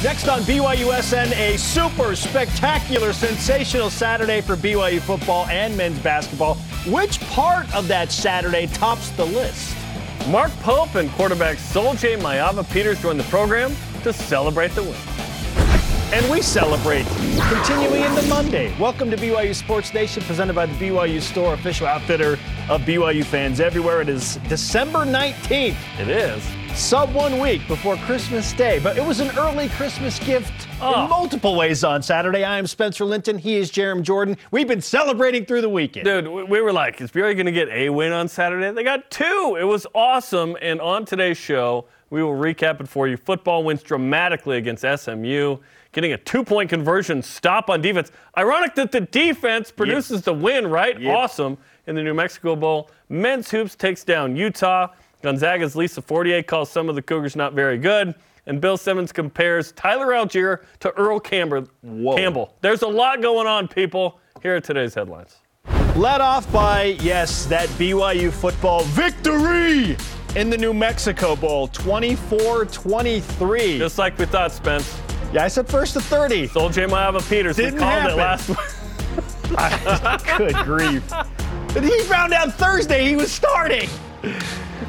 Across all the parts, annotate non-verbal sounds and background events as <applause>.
Next on BYUSN, a super spectacular, sensational Saturday for BYU football and men's basketball. Which part of that Saturday tops the list? Mark Pope and quarterback Sol-Jay Maiava-Peters join the program to celebrate the win. And we celebrate continuing into Monday. Welcome to BYU Sports Nation, presented by the BYU Store, official outfitter of BYU fans everywhere. It is December 19th. It is. Sub one week before Christmas Day, but it was an early Christmas gift Oh. in multiple ways on Saturday. I am Spencer Linton. He is Jarom Jordan. We've been celebrating through the weekend. Dude, we- we were like, is BYU going to get a win on Saturday? They got two. It was awesome. And on today's show, we will recap it for you. Football wins dramatically against SMU, getting a two point conversion stop on defense. Ironic that the defense produces the win, right? Yep. Awesome. In the New Mexico Bowl, men's hoops takes down Utah. Gonzaga's Lisa Fortier calls some of the Cougars not very good. And Bill Simmons compares Tyler Allgeier to Earl Camber- Campbell. There's a lot going on, people. Here are today's headlines. Led off by, yes, that BYU football victory in the New Mexico Bowl, 24 23. Just like we thought, Spence. Yeah, I said first to 30. Sol-Jay Maiava Peters we Didn't called happen. it last week. <laughs> Good grief. <laughs> But he found out Thursday he was starting.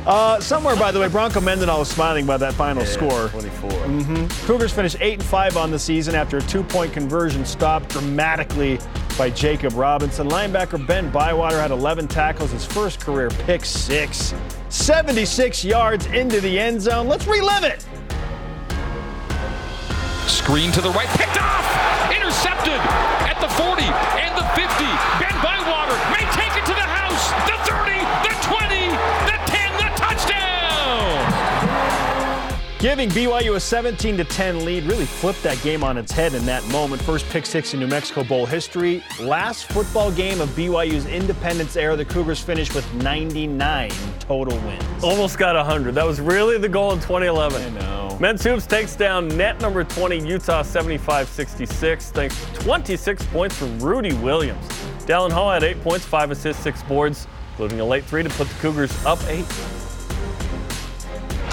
Uh, somewhere, by the way, Bronco Mendenhall was smiling by that final score. 24. Cougars finished 8 and 5 on the season after a two point conversion stopped dramatically by Jacob Robinson. Linebacker Ben Bywater had 11 tackles, his first career pick six. 76 yards into the end zone. Let's relive it. Screen to the right, picked off, intercepted at the 40 and the 50. Ben Bywater may Giving BYU a 17 to 10 lead really flipped that game on its head in that moment. First pick six in New Mexico Bowl history. Last football game of BYU's independence era, the Cougars finished with 99 total wins. Almost got 100. That was really the goal in 2011. I know. Men's Hoops takes down net number 20, Utah 75 66, thanks to 26 points from Rudy Williams. Dallin Hall had 8 points, 5 assists, 6 boards, including a late three to put the Cougars up 8.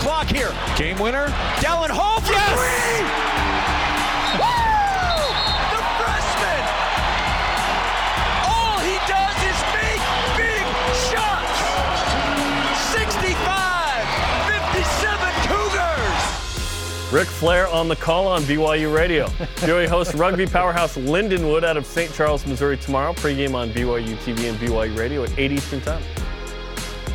Clock here. Game winner. Dallin Hall for three! The freshman! All he does is make big shots! 65, 57 Cougars! Ric Flair on the call on BYU Radio. <laughs> BYU hosts rugby powerhouse Lindenwood out of St. Charles, Missouri tomorrow. Pregame on BYU TV and BYU Radio at 8 Eastern Time.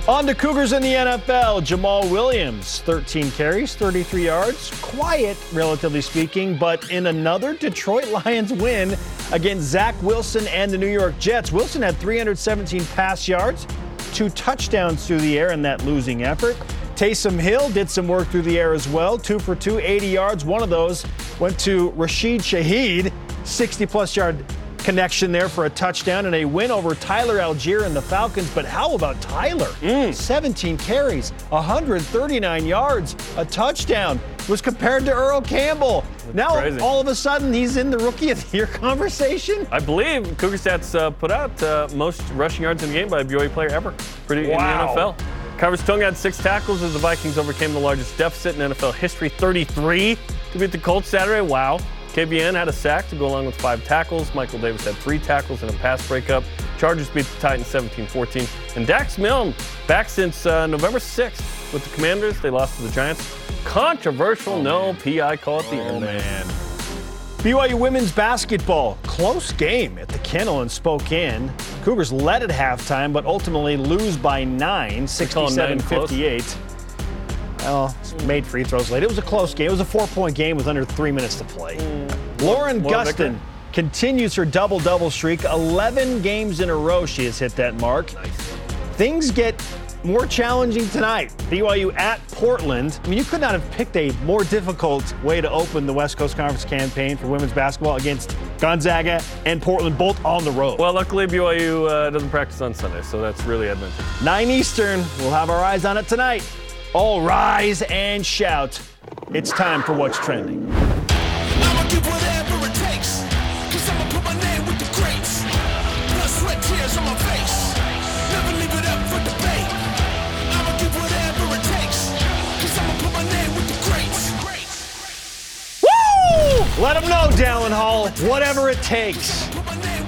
On to Cougars in the NFL. Jamaal Williams, 13 carries, 33 yards. Quiet, relatively speaking, but in another Detroit <laughs> Lions win against Zach Wilson and the New York Jets. Wilson had 317 pass yards, two touchdowns through the air in that losing effort. Taysom Hill did some work through the air as well, two for two, 80 yards. One of those went to Rashid Shaheed, 60 plus yard connection there for a touchdown and a win over Tyler Allgeier and the Falcons. But how about Tyler? 17 carries, 139 yards, a touchdown. Was compared to Earl Campbell. Now crazy. all of a sudden he's in the rookie of the year <laughs> conversation. I believe Cougar Stats uh, put out uh, most rushing yards in the game by a BYU player ever. Pretty Wow. in the NFL. Khyiris Tonga had six tackles as the Vikings overcame the largest deficit in NFL history, 33 to beat the Colts Saturday. Wow. KVN had a sack to go along with five tackles. Michael Davis had three tackles and a pass breakup. Chargers beat the Titans 17-14. And Dax Milne back since uh, November 6th with the Commanders. They lost to the Giants. Controversial no PI call at the end. there. BYU women's basketball, close game at the Kennel and spoke in Spokane. Cougars led at halftime, but ultimately lose by nine, 67 close? 58. Well, made free throws late. It was a close game. It was a four point game with under three minutes to play. Lauren More Gustin victory? continues her double double streak. 11 games in a row she has hit that mark. Things get more challenging tonight. BYU at Portland. I mean, you could not have picked a more difficult way to open the West Coast Conference campaign for women's basketball against Gonzaga and Portland, both on the road. Well, luckily BYU uh, doesn't practice on Sunday, so that's really advantageous. 9 Eastern. We'll have our eyes on it tonight. All rise and shout. It's time for what's trending. I'ma give whatever it takes. Cause I'ma put my name with the greats. Blood, sweat, tears on my face. Never leave it up for debate. I'ma give whatever it takes. Cause I'ma put my name with the greats. Let them know, Dallin Hall. Whatever it takes.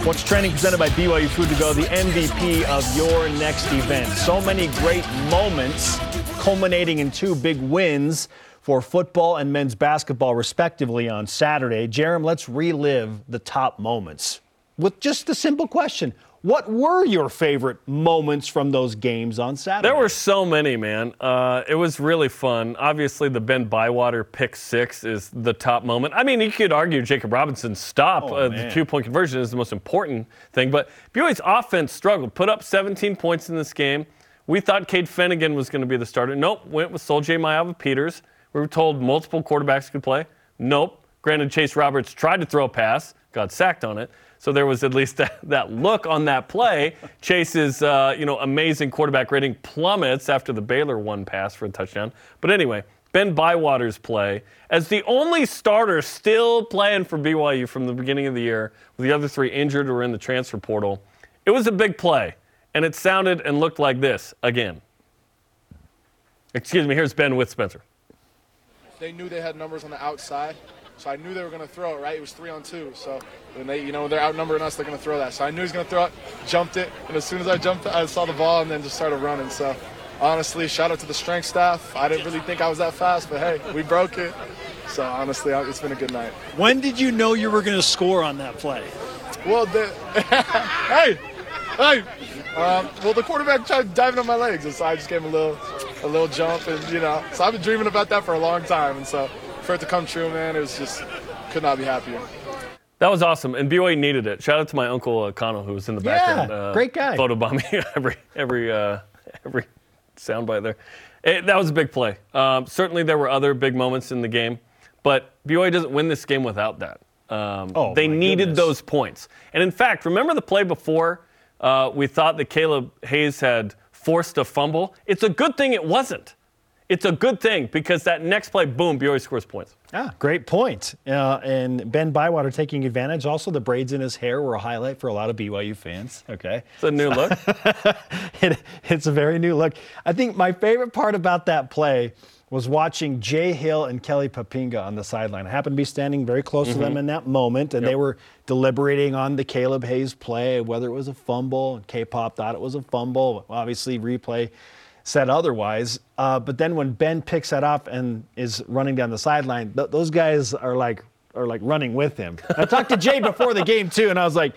What's trending presented by BYU Food to Go, the MVP of your next event. So many great moments culminating in two big wins for football and men's basketball, respectively, on Saturday. Jarom, let's relive the top moments with just a simple question what were your favorite moments from those games on Saturday? There were so many, man. Uh, it was really fun. Obviously, the Ben Bywater pick six is the top moment. I mean, you could argue Jacob Robinson's stop, Oh, uh, the two point conversion, is the most important thing. But BYU's offense struggled, put up 17 points in this game. We thought Cade Fennegan was going to be the starter. Nope, went with Sol J. Maiava Peters. We were told multiple quarterbacks could play. Nope. Granted, Chase Roberts tried to throw a pass, got sacked on it. So there was at least <laughs> that, that look on that play. Chase's uh, you know amazing quarterback rating plummets after the Baylor one pass for a touchdown. But anyway, Ben Bywater's play as the only starter still playing for BYU from the beginning of the year, with the other three injured or in the transfer portal. It was a big play, and it sounded and looked like this again. Excuse me. Here's Ben with Spencer. they knew they had numbers on the outside, so I knew they were going to throw it. Right, it was three on two. So when they, you know, they're outnumbering us, they're going to throw that. So I knew he was going to throw it. Jumped it, and as soon as I jumped, I saw the ball and then just started running. So honestly, shout out to the strength staff. I didn't really think I was that fast, but hey, we broke it. So honestly, it's been a good night. When did you know you were going to score on that play? Well, the, <laughs> hey, hey. Um, well, the quarterback tried diving on my legs, and so I just gave him a little, a little jump, and you know, so I've been dreaming about that for a long time, and so for it to come true, man, it was just could not be happier. That was awesome, and BYU needed it. Shout out to my uncle uh, Connell, who was in the Yeah, background. Uh, great guy. Photobombing <laughs> every every uh, every soundbite there. It, that was a big play. Um, certainly, there were other big moments in the game, but BYU doesn't win this game without that. Um, Oh, they needed goodness. those points, and in fact, remember the play before? Uh, we thought that Caleb Hayes had forced a fumble. It's a good thing it wasn't. It's a good thing because that next play, boom, BYU scores points. Ah, great point. Uh, and Ben Bywater taking advantage. Also, the braids in his hair were a highlight for a lot of BYU fans. Okay. It's a new look. <laughs> it, it's a very new look. I think my favorite part about that play was watching Jay Hill and Kelly Poppinga on the sideline. I happened to be standing very close to them in that moment, and they were deliberating on the Caleb Hayes play, whether it was a fumble. K-pop thought it was a fumble. Obviously, replay said otherwise. Uh, but then when Ben picks that up and is running down the sideline, th- those guys are like are like running with him. I talked to Jay before the game too, and I was like,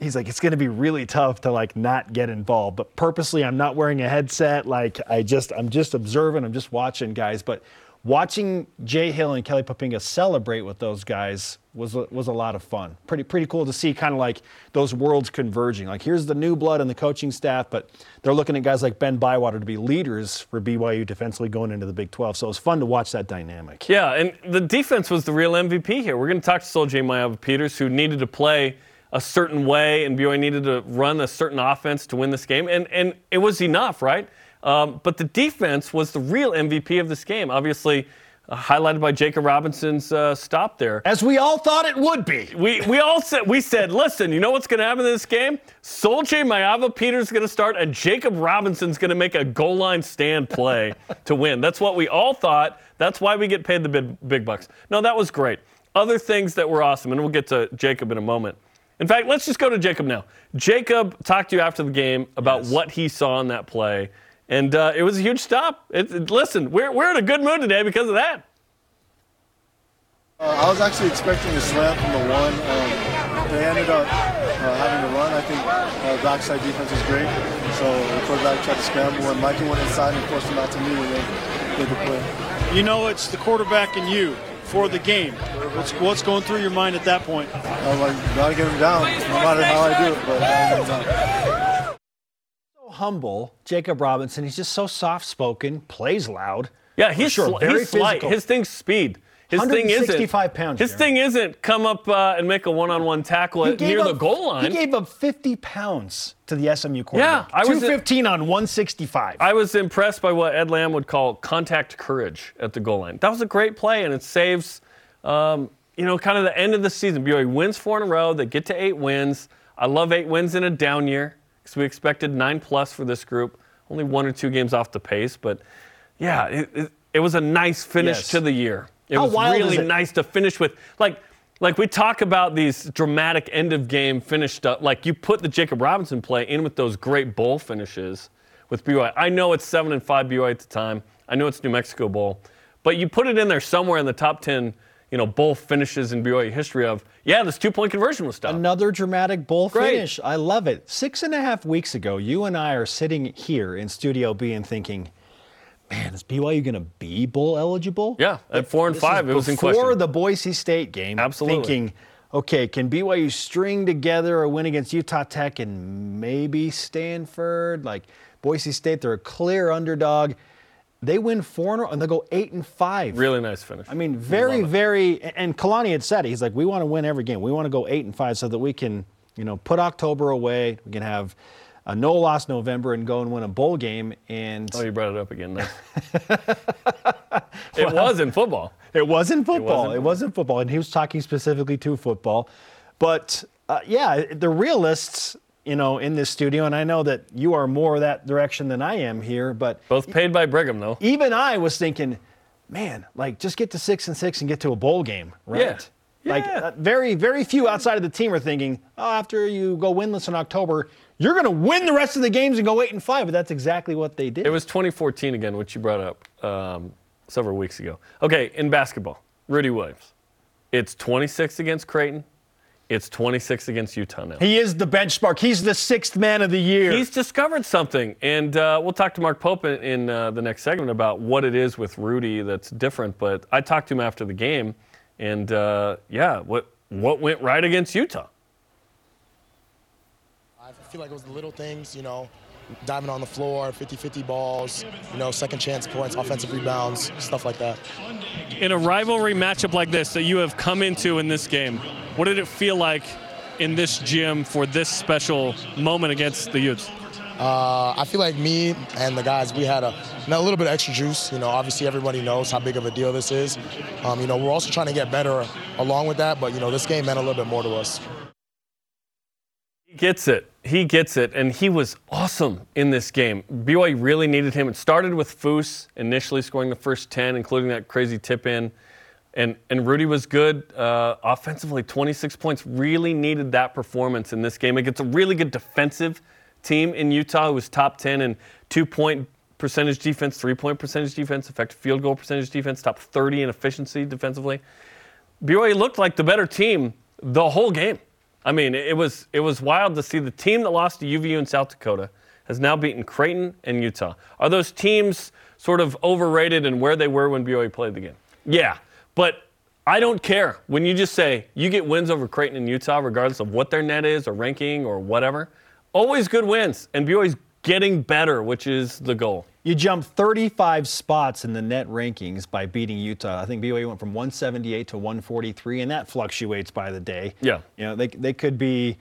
he's like, it's going to be really tough to like not get involved. But purposely, I'm not wearing a headset. Like I just, I'm just observing. I'm just watching guys. But watching Jay Hill and Kelly Poppinga celebrate with those guys was was a lot of fun. Pretty pretty cool to see kind of like those worlds converging. Like here's the new blood and the coaching staff, but they're looking at guys like Ben Bywater to be leaders for BYU defensively going into the Big 12. So it was fun to watch that dynamic. Yeah, and the defense was the real MVP here. We're going to talk to Sol J. Maiava Peters, who needed to play a certain way, and BYU needed to run a certain offense to win this game, and and it was enough, right? Um, but the defense was the real MVP of this game. Obviously, uh, highlighted by Jacob Robinson's uh, stop there. As we all thought it would be. We, we all said we said, listen, you know what's going to happen in this game? Sol-Jay Maiava Peters is going to start, and Jacob Robinson's going to make a goal line stand play <laughs> to win. That's what we all thought. That's why we get paid the big, big bucks. No, that was great. Other things that were awesome, and we'll get to Jacob in a moment. In fact, let's just go to Jacob now. Jacob talked to you after the game about what he saw in that play, and uh, it was a huge stop. It, it- listen, we're, we're in a good mood today because of that. Uh, I was actually expecting a slam from the one. Um, they ended up uh, having to run. I think uh, backside defense was great. So the quarterback tried to scramble, and Mikey went inside and forced him out to me, and then did the play. You know it's the quarterback and you for the game. What's, what's going through your mind at that point? I was like, gotta get him down, no matter how I do it, but uh, I gotta get him down. So humble, Jacob Robinson. He's just so soft spoken, plays loud. Yeah, he's, sure, sl- very he's slight. His thing's speed. His thing isn't pounds, His Jeremy. thing isn't come up uh, and make a one-on-one tackle at, near up, the goal line. He gave up 50 pounds to the SMU quarterback. I was- 215 on 165. I was impressed by what Ed Lamb would call contact courage at the goal line. That was a great play, and it saves, um, you know, kind of the end of the season. BYU wins four in a row. They get to eight wins. I love eight wins in a down year because we expected nine plus for this group. Only one or two games off the pace, but yeah, it, it, it was a nice finish Yes. to the year. It How was really it? nice to finish with. Like, like we talk about these dramatic end of game finish stuff. Like you put the Jacob Robinson play in with those great bowl finishes with BYU. I know it's seven and five BYU at the time. I know it's New Mexico Bowl, but you put it in there somewhere in the top ten, you know, bowl finishes in BYU history of yeah, this two point conversion was stopped. Another dramatic bowl Great. finish. I love it. Six and a half weeks ago, you and I are sitting here in Studio B and thinking, man, is BYU going to be bowl eligible? Yeah, at four and five, it was in question. before the Boise State game. Absolutely. Thinking, okay, can BYU string together a win against Utah Tech and maybe Stanford? Like Boise State, they're a clear underdog. They win four in a row and they go eight and five. really nice finish. I mean, very, very. And Kalani had said it. He's like, we want to win every game. We want to go eight and five so that we can, you know, put October away. We can have a no loss November and go and win a bowl game. And oh, you brought it up again. Nice. <laughs> it was in football. it wasn't football. It wasn't football. And he was talking specifically to football. But uh, yeah, the realists, you know, in this studio, and I know that you are more that direction than I am here, but Both paid by Brigham though. even I was thinking, man, like just get to six and six and get to a bowl game, right? Yeah. Like Yeah. uh, very, very few outside of the team are thinking, oh, after you go winless in October, you're going to win the rest of the games and go eight and five. But that's exactly what they did. It was 2014 again, which you brought up um, several weeks ago. Okay, in basketball, Rudy Williams. It's 26 against Creighton. It's 26 against Utah now. he is the benchmark. He's the sixth man of the year. He's discovered something, and uh, we'll talk to Mark Pope in, in uh, the next segment about what it is with Rudy that's different. But I talked to him after the game, and uh, yeah, what what went right against Utah? I feel like it was the little things, you know, diving on the floor, 50-50 balls, you know, second chance points, offensive rebounds, stuff like that. in a rivalry matchup like this that you have come into in this game, what did it feel like in this gym for this special moment against the Utes? Uh, I feel like me and the guys, we had a, a little bit of extra juice. You know, obviously everybody knows how big of a deal this is. Um, you know, we're also trying to get better along with that, but, you know, this game meant a little bit more to us. He gets it. He gets it. And he was awesome in this game. BYU really needed him. It started with Foose initially scoring the first 10, including that crazy tip in. And, and Rudy was good uh, offensively, 26 points. Really needed that performance in this game. Against a really good defensive team in Utah who was top 10 in two point percentage defense, three point percentage defense, effective field goal percentage defense, top 30 in efficiency defensively. BYU looked like the better team the whole game. I mean, it was it was wild to see the team that lost to UVU in South Dakota has now beaten Creighton and Utah. Are those teams sort of overrated in where they were when BYU played the game? Yeah, but I don't care when you just say you get wins over Creighton and Utah, regardless of what their net is or ranking or whatever. Always good wins, and BYU's getting better, which is the goal. You jumped 35 spots in the net rankings by beating Utah. I think BYU went from 178 to 143, and that fluctuates by the day. Yeah. You know, they, they could be.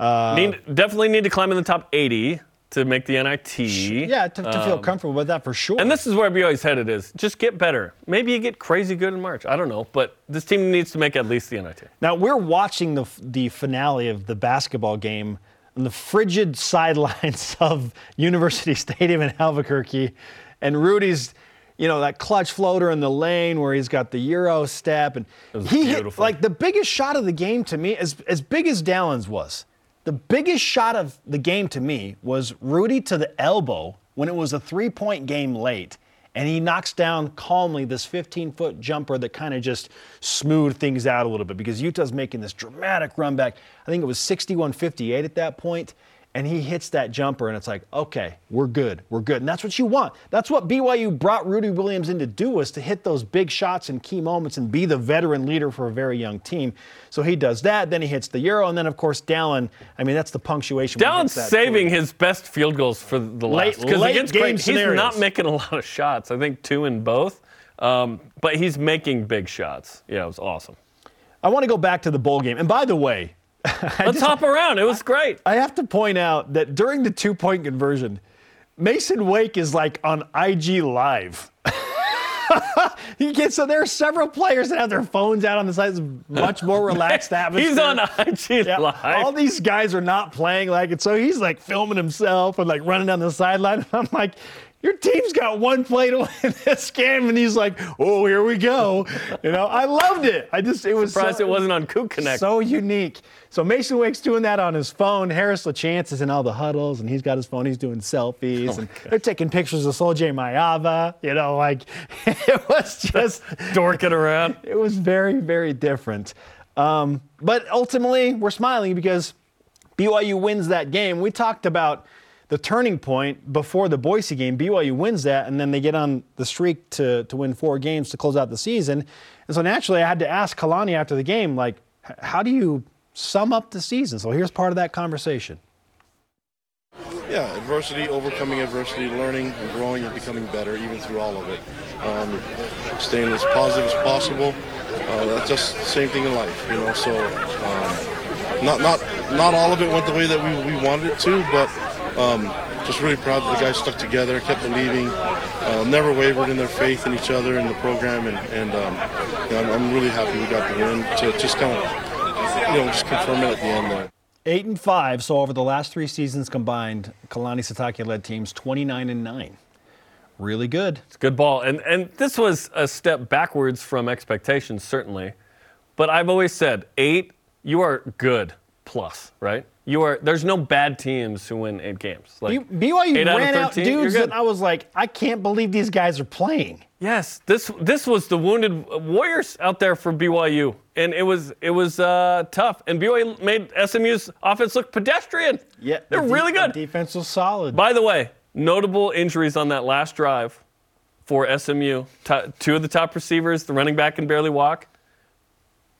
Need, definitely need to climb in the top 80 to make the NIT. Yeah, to, to feel comfortable with that for sure. Um, And this is where BYU's headed is just get better. Maybe you get crazy good in March. I don't know, but this team needs to make at least the NIT. Now we're watching the the finale of the basketball game on the frigid sidelines <laughs> of University Stadium in Albuquerque, and Rudy's, you know, that clutch floater in the lane where he's got the euro step, and he hit like the biggest shot of the game to me, as as big as Dallin's was. The biggest shot of the game to me was Rudy to the elbow when it was a three point game late. And he knocks down calmly this 15 foot jumper that kind of just smoothed things out a little bit because Utah's making this dramatic run back. I think it was 61 58 at that point, And he hits that jumper, and it's like, okay, we're good. We're good. And that's what you want. That's what BYU brought Rudy Williams in to do was to hit those big shots in key moments and be the veteran leader for a very young team. So he does that. Then he hits the Euro. And then, of course, Dallin, I mean, that's the punctuation. Dallin's that saving his best field goals for the Late- last. Because late against Creighton, he's not making a lot of shots. I think two in both. Um, but he's making big shots. Yeah, it was awesome. I want to go back to the bowl game. And by the way, <laughs> Let's hop around. It was great. I have to point out that during the two point conversion, Mason Wake is like on IG Live. <laughs> so there are several players that have their phones out on the side. It's much more relaxed <laughs> atmosphere. He's on IG Yeah, Live. All these guys are not playing like it, so he's like filming himself and like running down the sideline. I'm like, your team's got one play to win this game, and he's like, "Oh, here we go." You know, I loved it. I just it was Surprised so, it wasn't on Kook Connect. so unique. So Mason Wake's doing that on his phone. Harris LaChance is in all the huddles, and he's got his phone. He's doing selfies, Oh and they're taking pictures of Sol-Jay Maiava. You know, like <laughs> it was just <laughs> Dorking around. it was very, very different. Um, but ultimately, we're smiling because BYU wins that game. We talked about the turning point before the Boise game. BYU wins that, and then they get on the streak to, to win four games to close out the season. And so naturally, I had to ask Kalani after the game, like, how do you sum up the season? So here's part of that conversation. Yeah, adversity, overcoming adversity, learning and growing and becoming better even through all of it. Um, staying as positive as possible. Uh, that's just the same thing in life, you know. So um, not not not all of it went the way that we, we wanted it to, but um, just really proud that the guys stuck together, kept believing, uh, never wavered in their faith in each other and the program, and, and um, you know, I'm, I'm really happy we got the win to just kind of you know just confirm it at the end there. Eight and five. So over the last three seasons combined, Kalani Sitake led teams 29 and nine. Really good. It's good ball. And and this was a step backwards from expectations, certainly. But I've always said eight, you are good plus, right? You are there's no bad teams who win eight games. Like BYU eight ran out 13, you're dudes good. that I was like, I can't believe these guys are playing. Yes, this this was the wounded warriors out there for BYU, and it was it was uh, tough. And BYU made SMU's offense look pedestrian. Yeah, they're the de- really good. Defense was solid. By the way, notable injuries on that last drive for SMU. To- two of the top receivers, the running back can barely walk.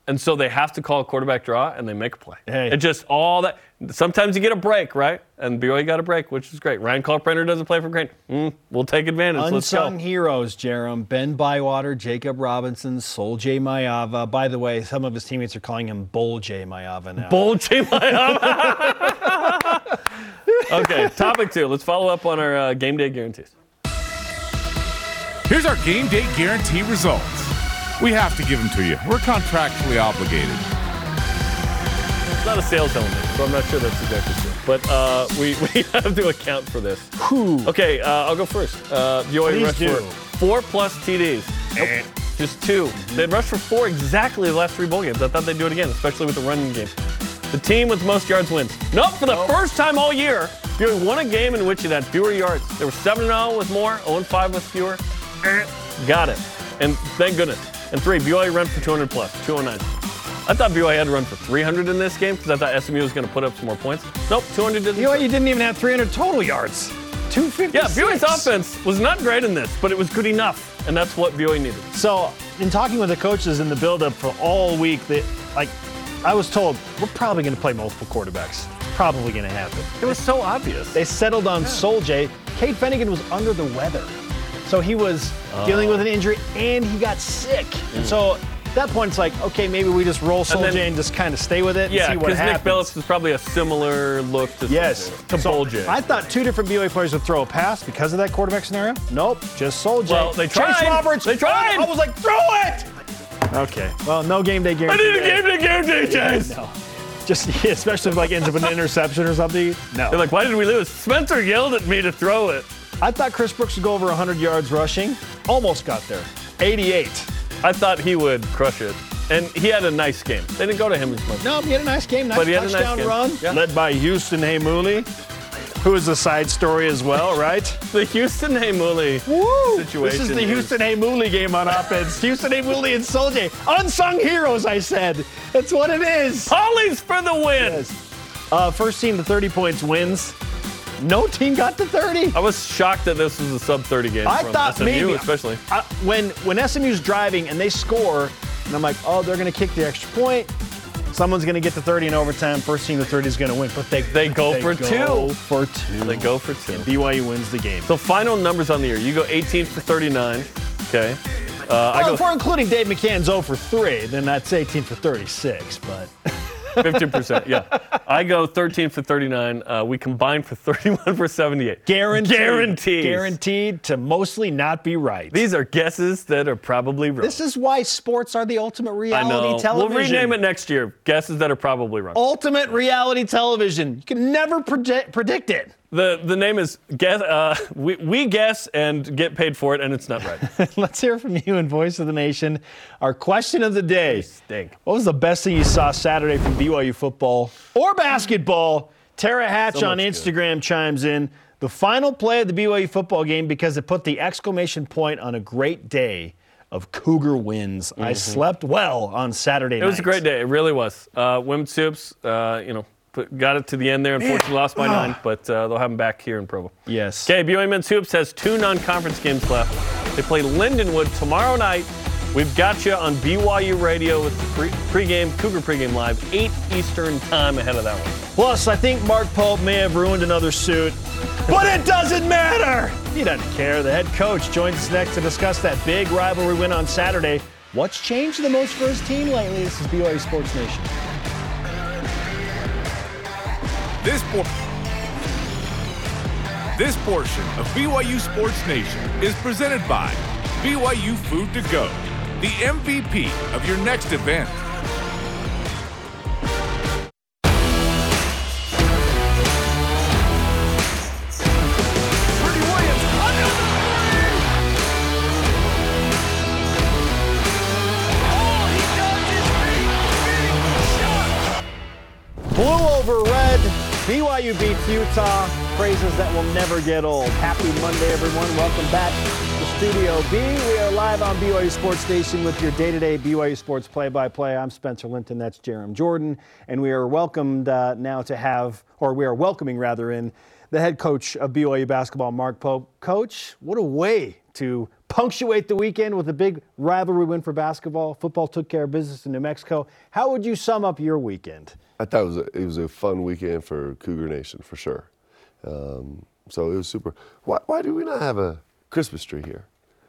And so they have to call a quarterback draw and they make a play. Hey. It just all that. Sometimes you get a break, right? And BYU got a break, which is great. Ryan Kalkbrenner doesn't play for Creighton. Mm, we'll take advantage. Let's go. Unsung heroes, Jarom. Ben Bywater, Jacob Robinson, Sol J. Maiava. By the way, some of his teammates are calling him Bull J. Maiava now. Bull J. Maiava. <laughs> okay, topic two. Let's follow up on our uh, game day guarantees. Here's our game day guarantee results. We have to give them to you. We're contractually obligated. It's not a sales element, so I'm not sure that's exactly true. But uh, we, <laughs> we have to account for this. Okay, uh, I'll go first. Uh, rushed do. for four plus TDs. Nope, just two. They'd rushed for four exactly the last three bowl games. I thought they'd do it again, especially with the running game. The team with the most yards wins. Nope, for the first time all year, BYU won a game in which it had fewer yards. There were 7 0 with more, 0 5 with fewer. Eh, Got it. And thank goodness. And three, BYU ran for 200 plus, 209. I thought BYU had to run for 300 in this game because I thought SMU was going to put up some more points. Nope, 200 didn't. BYU didn't even have 300 total yards. 250. Yeah, BYU's offense was not great in this, but it was good enough, and that's what BYU needed. So, in talking with the coaches in the build-up for all week, that like, I was told we're probably going to play multiple quarterbacks. Probably going to happen. It was so obvious. They settled on Sol J. Cade Fennegan was under the weather. So he was oh. dealing with an injury and he got sick. And hmm. so at that point, it's like, okay, maybe we just roll Sol then- and just kind of stay with it and Yeah, see what happens. because Nick. Billups is probably a similar look to Yes. to So Bolger. I thought two different BYU players would throw a pass because of that quarterback scenario. Nope, just Sol J. Well, they tried. Chase Roberts. They tried. I was like, throw it! Okay. Well, no game day I guarantee. need a game to guarantee, Chase. No. Just <laughs> yeah, especially if like ends up an interception or something. No. They're like, why did we lose? Spencer yelled at me to throw it. I thought Chris Brooks would go over 100 yards rushing. Almost got there. 88. I thought he would crush it. And he had a nice game. They didn't go to him as much. No, he had a nice game. Nice But he had a nice touchdown game. run. Yeah. Led by Houston Heimuli, who is a side story as well, <laughs> right? The Houston Heimuli Woo! situation. This is the Houston Heimuli game on offense. <laughs> Houston Heimuli and Soldier. Unsung heroes, I said. That's what it is. Hollies for the win. Uh, first team to 30 points wins. No team got to 30. I was shocked that this was a sub 30 game I thought SMU, maybe especially. I, when when SMU's driving and they score, and I'm like, oh, they're gonna kick the extra point. Someone's gonna get to 30 in overtime. First team to 30 is gonna win, but they They go for go two. For two. They go for two. BYU wins the game. So final numbers on the year. You go 18 for 39. Okay. Uh, I well, go if we're including Dave McCann's 0 for 3, then that's 18 for 36. But <laughs> 15%. Yeah. I go 13 for 39. Uh, we combine for 31 for 78. guaranteed, Guaranteed. guaranteed to mostly not be right. These are guesses that are probably wrong. this is why sports are the ultimate I reality know. television. We'll rename it next year. Guesses that are probably wrong. Ultimate reality television. You can never predict, predict it. The the name is guess. Uh, we, we guess and get paid for it, and it's not right. <laughs> Let's hear from you in Voice of the Nation. Our question of the day: Stink. What was the best thing you saw Saturday from BYU football or basketball? Tara Hatch So on much good. Instagram chimes in. The final play of the BYU football game because it put the exclamation point on a great day of Cougar wins. I slept well on Saturday Mm-hmm. It was a great day. It really was. Uh, women's hoops, uh, you know, put, got it to the end there. Unfortunately, lost by nine, but uh, they'll have them back here in Provo. Yes. Okay, BYU men's hoops has two non-conference games left. They play Lindenwood tomorrow night. We've got you on BYU Radio with the pre- pregame Cougar pregame live, 8 Eastern time ahead of that one. Plus, I think Mark Pope may have ruined another suit, but it doesn't matter. He doesn't care. The head coach joins us next to discuss that big rivalry win on Saturday. What's changed the most for his team lately? This is BYU Sports Nation. This por- This portion of BYU Sports Nation is presented by BYU Food to Go, the MVP of your next event. BYU beats Utah. Phrases that will never get old. Happy Monday, everyone. Welcome back to Studio B. We are live on BYU Sports Station with your day-to-day BYU Sports play-by-play. I'm Spencer Linton. That's Jarom Jordan, and we are welcomed uh, now to have, or we are welcoming rather, in the head coach of BYU basketball, Mark Pope. Coach, what a way to punctuate the weekend with a big rivalry win for basketball. Football took care of business in New Mexico. How would you sum up your weekend? I thought it was a, it was a fun weekend for Cougar Nation for sure. Um, so it was super. Why, why do we not have a Christmas tree here?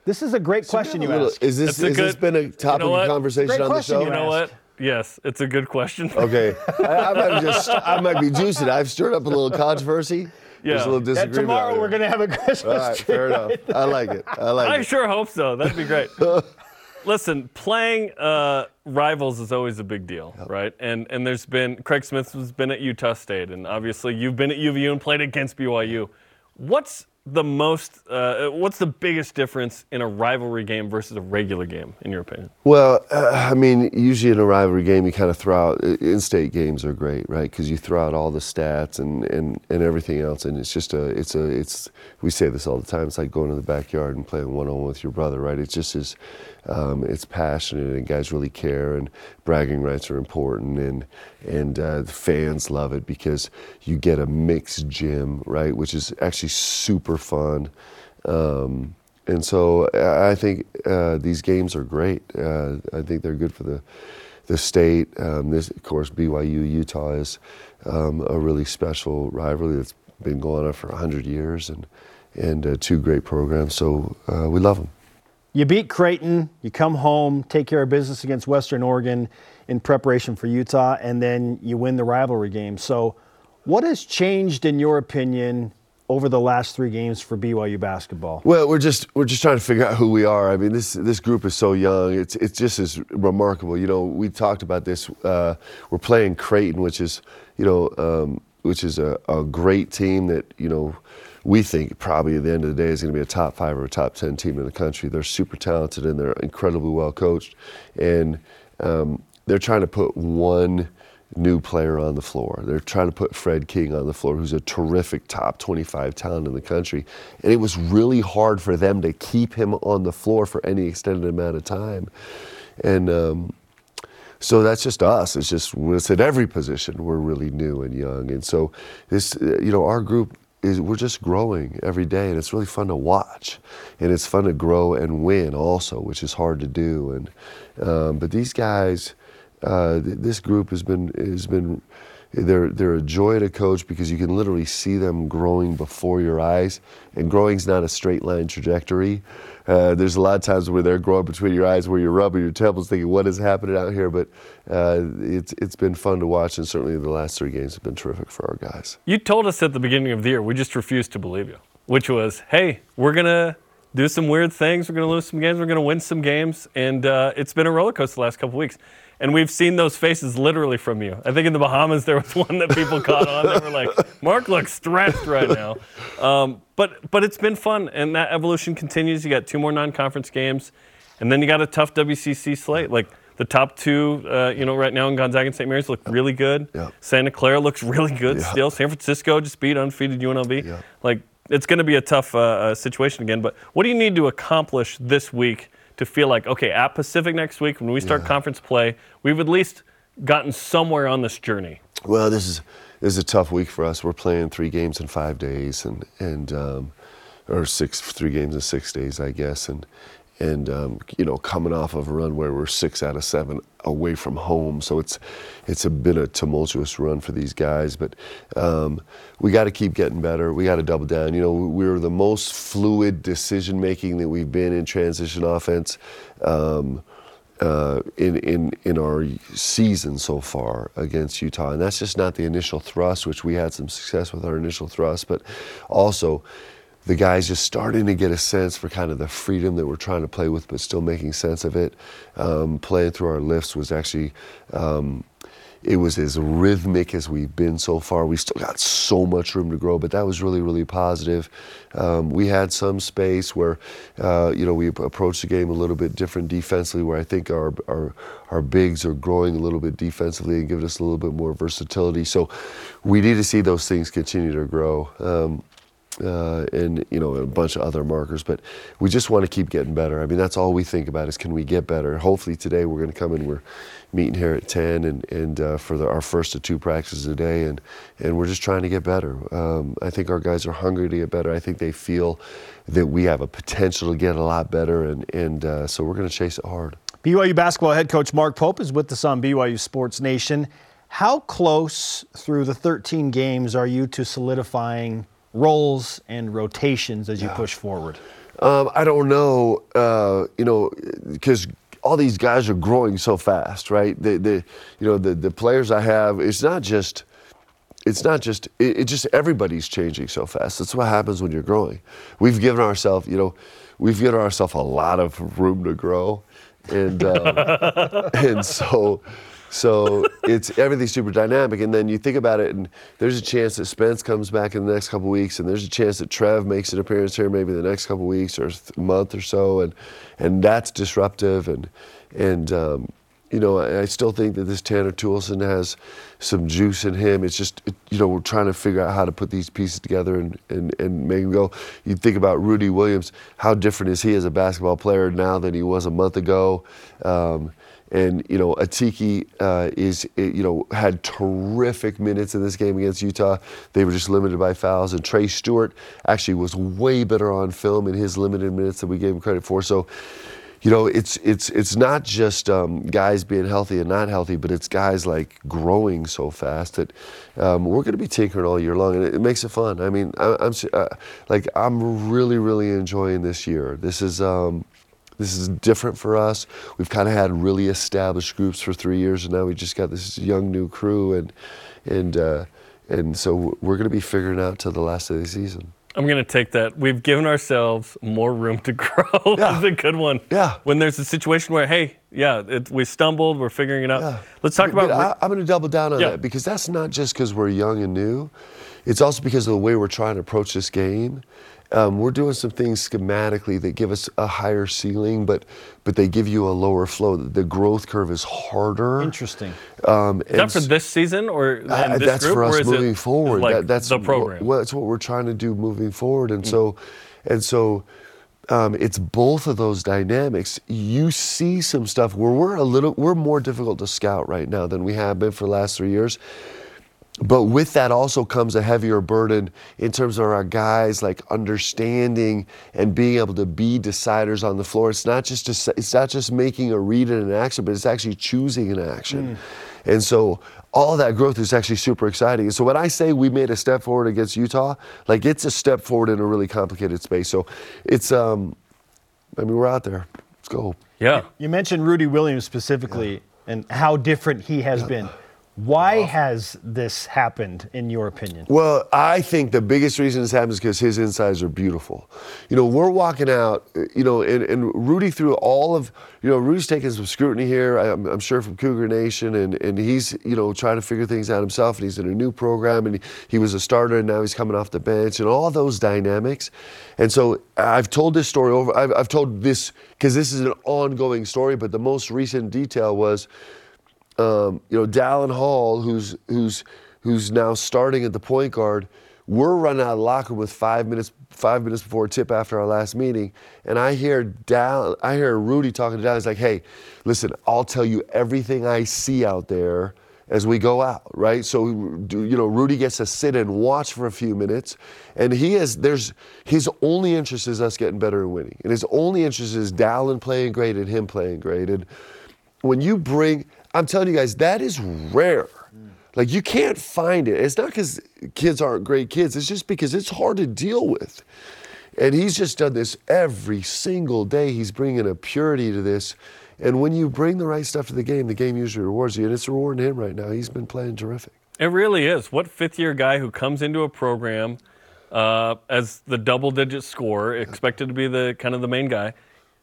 This is a great question you A little- asked. Is this It's a has this been a you topic know of conversation on the show? you You know asked. what? Yes, it's a good question. Okay, <laughs> I, I might be just I might be juicing. I've stirred up a little controversy. There's Yeah. a little That disagreement. tomorrow we're going to have a Christmas All right, tree. fair enough. I like it. I like <laughs> I it. I sure hope so. That'd be great. <laughs> Listen, playing uh, rivals is always a big deal, right? And and there's been Craig Smith has been at Utah State, and obviously you've been at UVU and played against BYU. What's the most? Uh, what's the biggest difference in a rivalry game versus a regular game, in your opinion? Well, uh, I mean, usually in a rivalry game, you kind of throw out. In-state games are great, right? Because you throw out all the stats and, and, and everything else, and it's just a, it's a, it's. We say this all the time. It's like going to the backyard and playing one-on-one with your brother, right? It's just as, um, it's passionate, and guys really care, and bragging rights are important, and and uh, the fans love it because you get a mixed gym, right? Which is actually super fun. Um, and so I think uh, these games are great. Uh, I think they're good for the the state. Um, this, of course, BYU Utah is um, a really special rivalry that's been going on for hundred years, and and uh, two great programs. So uh, we love them. You beat Creighton, you come home, take care of business against Western Oregon in preparation for Utah, and then you win the rivalry game. So, what has changed, in your opinion, over the last three games for BYU basketball? Well, we're just we're just trying to figure out who we are. I mean, this this group is so young. It's it's just as remarkable. You know, we talked about this. Uh, we're playing Creighton, which is you know um, which is a, a great team that you know we think probably at the end of the day is going to be a top five or a top ten team in the country. They're super talented and they're incredibly well coached, and um, they're trying to put one new player on the floor. They're trying to put Fred King on the floor, who's a terrific top 25 talent in the country. And it was really hard for them to keep him on the floor for any extended amount of time. And um, so that's just us. It's just it's at every position we're really new and young. And so this, you know, our group is we're just growing every day, and it's really fun to watch, and it's fun to grow and win also, which is hard to do. And um, but these guys, uh, th- this group has been has been. They're, they're a joy to coach because you can literally see them growing before your eyes. And growing's not a straight line trajectory. Uh, there's a lot of times where they're growing between your eyes where you're rubbing your temples thinking, what is happening out here? But uh, it's, it's been fun to watch, and certainly the last three games have been terrific for our guys. You told us at the beginning of the year, we just refused to believe you, which was, hey, we're to do some weird things. We're going to lose some games. We're going to win some games. And uh, it's been a roller coaster the last couple weeks. And we've seen those faces literally from you. I think in the Bahamas there was <laughs> one that people caught on. They were like, "Mark looks stressed right now." Um, but but it's been fun, and that evolution continues. You got two more non-conference games, and then you got a tough WCC slate. Like the top two, uh, you know, right now in Gonzaga and St. Mary's look really good. Santa Clara looks really good still. San Francisco just beat undefeated UNLV. Like it's going to be a tough uh, uh, situation again. But what do you need to accomplish this week to feel like okay, at Pacific next week when we start conference play, we've at least gotten somewhere on this journey? Well, this is this is a tough week for us. We're playing three games in five days, and and um, or six three games in six days, I guess, and and um, you know coming off of a run where we're six out of seven away from home, so it's it's a, been a tumultuous run for these guys. But um, we got to keep getting better. We got to double down. You know, we're the most fluid decision making that we've been in transition offense. Um, uh, in, in, in our season so far against Utah. And that's just not the initial thrust, which we had some success with our initial thrust, but also the guys just starting to get a sense for kind of the freedom that we're trying to play with, but still making sense of it. Um, playing through our lifts was actually. Um, it was as rhythmic as we've been so far. We still got so much room to grow, but that was really, really positive. Um, we had some space where, uh, you know, we approached the game a little bit different defensively, where I think our, our our bigs are growing a little bit defensively and giving us a little bit more versatility. So we need to see those things continue to grow. Um, uh, and you know a bunch of other markers. But we just want to keep getting better. I mean, that's all we think about is can we get better. Hopefully today we're going to come and We're meeting here at 10 and, and uh, for the, our first of two practices a day, and and we're just trying to get better. Um, I think our guys are hungry to get better. I think they feel that we have a potential to get a lot better, and and uh, so we're going to chase it hard. BYU basketball head coach Mark Pope is with us on BYU Sports Nation. How close through the 13 games are you to solidifying roles and rotations as you push forward? Um, I don't know, uh, you know, because all these guys are growing so fast, right? The, the, you know, the, the players I have, it's not just, it's not just, it, it just everybody's changing so fast. That's what happens when you're growing. We've given ourselves, you know, we've given ourselves a lot of room to grow, and um, <laughs> and so. So it's everything's super dynamic, and then you think about it, and there's a chance that Spence comes back in the next couple weeks, and there's a chance that Trev makes an appearance here maybe the next couple weeks or a month or so, and and that's disruptive, and and um, you know I, I still think that this Tanner Toolson has some juice in him. It's just it, you know we're trying to figure out how to put these pieces together and and and make them go. You think about Rudy Williams, how different is he as a basketball player now than he was a month ago? Um, and you know, Atiki uh, is you know had terrific minutes in this game against Utah. They were just limited by fouls, and Trey Stewart actually was way better on film in his limited minutes than we gave him credit for. So, you know, it's it's it's not just um, guys being healthy and not healthy, but it's guys like growing so fast that um, we're going to be tinkering all year long, and it, it makes it fun. I mean, I, I'm uh, like I'm really really enjoying this year. This is. Um, this is different for us. We've kind of had really established groups for three years, and now we just got this young new crew, and and uh, and so we're going to be figuring out till the last of the season. I'm going to take that. We've given ourselves more room to <laughs> grow. Yeah. That's a good one. Yeah. When there's a situation where, hey, yeah, it, we stumbled, we're figuring it out. Let's talk But about. I, I'm going to double down on Yeah. that because that's not just because we're young and new. It's also because of the way we're trying to approach this game. Um, we're doing some things schematically that give us a higher ceiling, but but they give you a lower flow. The growth curve is harder. Interesting. Um, is that for this season or in uh, that's group, for or us moving forward. Like That- that's the program. Well, that's what we're trying to do moving forward, and Mm. so, and so, um, it's both of those dynamics. You see some stuff where we're a little, we're more difficult to scout right now than we have been for the last three years. But with that also comes a heavier burden in terms of our guys like understanding and being able to be deciders on the floor. It's not just deci- it's not just making a read and an action, but it's actually choosing an action. And so all that growth is actually super exciting. And so when I say we made a step forward against Utah, like it's a step forward in a really complicated space. So it's um I mean we're out there. Let's go. Yeah. You mentioned Rudy Williams specifically and how different he has been. Why has this happened, in your opinion? Well, I think the biggest reason this happens is because his insides are beautiful. You know, we're walking out, uh, you know, and, and Rudy through all of, you know, Rudy's taking some scrutiny here, I'm, I'm sure from Cougar Nation, and, and he's, you know, trying to figure things out himself, and he's in a new program, and he, he was a starter, and now he's coming off the bench, and all those dynamics. And so I've told this story over, I've, I've told this, because this is an ongoing story, but the most recent detail was, um, you know, Dallin Hall, who's who's who's now starting at the point guard. We're running out of locker with five minutes five minutes before tip after our last meeting, and I hear Dal, I hear Rudy talking to Dallin. He's like, "Hey, listen, I'll tell you everything I see out there." As we go out, right? So, you know, Rudy gets to sit and watch for a few minutes, and he is there's his only interest is us getting better and winning, and his only interest is Dallin playing great and him playing great. And when you bring I'm telling you guys, that is rare. Like you can't find it. It's not because kids aren't great kids. It's just because it's hard to deal with. And he's just done this every single day. He's bringing a purity to this. And when you bring the right stuff to the game, the game usually rewards you. And it's rewarding him right now. He's been playing terrific. It really is. What fifth year guy who comes into a program uh, as the double digit scorer, expected to be the kind of the main guy,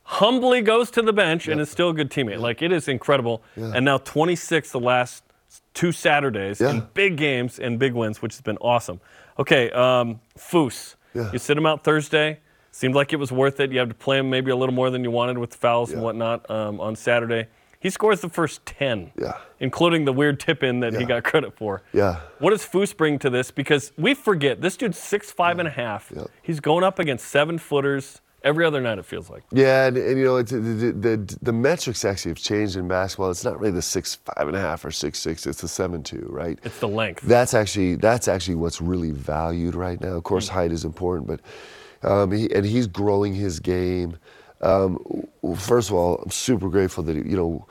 humbly goes to the bench and is still a good teammate. Like it is incredible. Yeah. And now 26 the last two Saturdays Yeah. in big games and big wins, which has been awesome. Okay, um, Foose. Yeah. You sit him out Thursday. Seemed like it was worth it. You have to play him maybe a little more than you wanted with the fouls and whatnot um, on Saturday. He scores the first 10, Yeah. including the weird tip in that he got credit for. Yeah. What does Foose bring to this? Because we forget this dude's six five and a half. He's going up against seven footers every other night. It feels like. Yeah, and, and you know, it's, the, the, the, metrics actually have changed in basketball. It's not really the six five and a half or six six. It's the seven two, right? It's the length. That's actually that's actually what's really valued right now. Of course, height is important, but um, he, and he's growing his game. Um, first of all, I'm super grateful that you know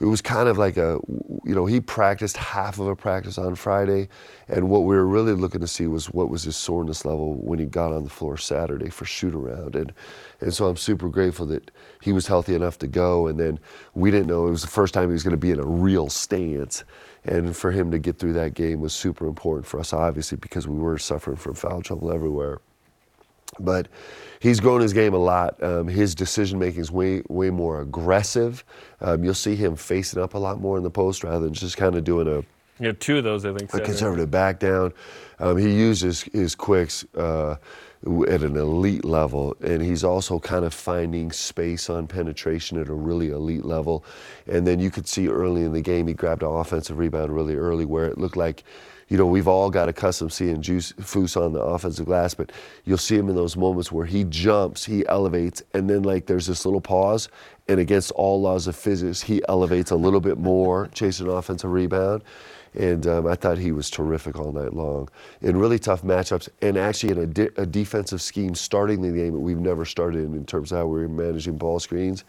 it was kind of like a you know he practiced half of a practice on Friday, and what we were really looking to see was what was his soreness level when he got on the floor Saturday for shoot around, and and so I'm super grateful that he was healthy enough to go, and then we didn't know it was the first time he was going to be in a real stance. And for him to get through that game was super important for us, obviously, because we were suffering from foul trouble everywhere. But he's grown his game a lot. Um, his decision making is way, way more aggressive. Um, you'll see him facing up a lot more in the post rather than just kind of doing a You had two of those, I think. a conservative back down. Um, he uses his quicks uh, at an elite level, and he's also kind of finding space on penetration at a really elite level. And then you could see early in the game, he grabbed an offensive rebound really early where it looked like. You know, we've all got accustomed to seeing Juice Foose on the offensive glass, but you'll see him in those moments where he jumps, he elevates, and then like there's this little pause, and against all laws of physics, he elevates a little bit more, chasing an offensive rebound. And um, I thought he was terrific all night long in really tough matchups and actually in a, de- a defensive scheme starting the game that we've never started in in terms of how we were managing ball screens.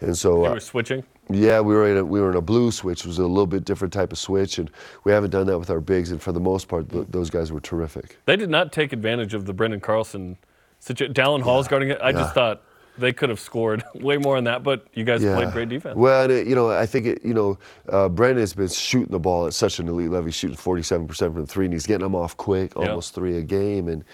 And so, They uh, were switching. yeah, we were in a, we were in a blue switch, which was a little bit different type of switch, and we haven't done that with our bigs. And for the most part, th- those guys were terrific. They did not take advantage of the Branden Carlson situation. Dallin Hall's guarding it. I yeah. just thought they could have scored <laughs> way more on that, but you guys played great defense. Well, and it, you know, I think it, you know, uh, Branden's been shooting the ball at such an elite level. He's shooting 47% from the three, and he's getting them off quick, Yeah. almost three a game, and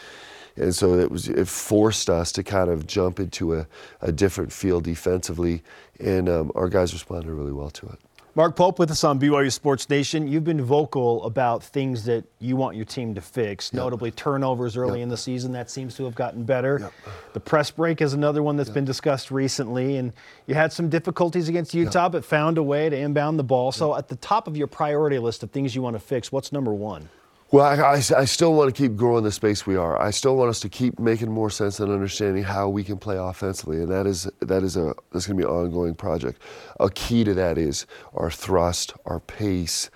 and so it was it forced us to kind of jump into a, a different field defensively, and um, our guys responded really well to it. Mark Pope with us on BYU Sports Nation. You've been vocal about things that you want your team to fix, notably turnovers early in the season. That seems to have gotten better. The press break is another one that's been discussed recently, and you had some difficulties against Utah, but found a way to inbound the ball. So, at the top of your priority list of things you want to fix, what's number one? Well, I, I, I still want to keep growing the space we are. I still want us to keep making more sense and understanding how we can play offensively, and that is that is a that's going to be an ongoing project. A key to that is our thrust, our pace.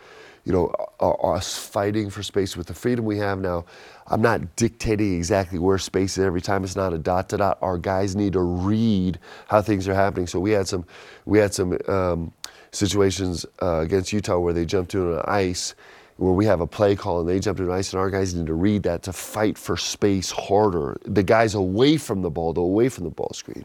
You know, us fighting for space with the freedom we have now. I'm not dictating exactly where space is every time. It's not a dot to dot. Our guys need to read how things are happening. So we had some we had some um, situations uh, against Utah where they jumped into an ice where we have a play call and they jump into ice and our guys need to read that to fight for space harder. The guys away from the ball, though, away from the ball screen.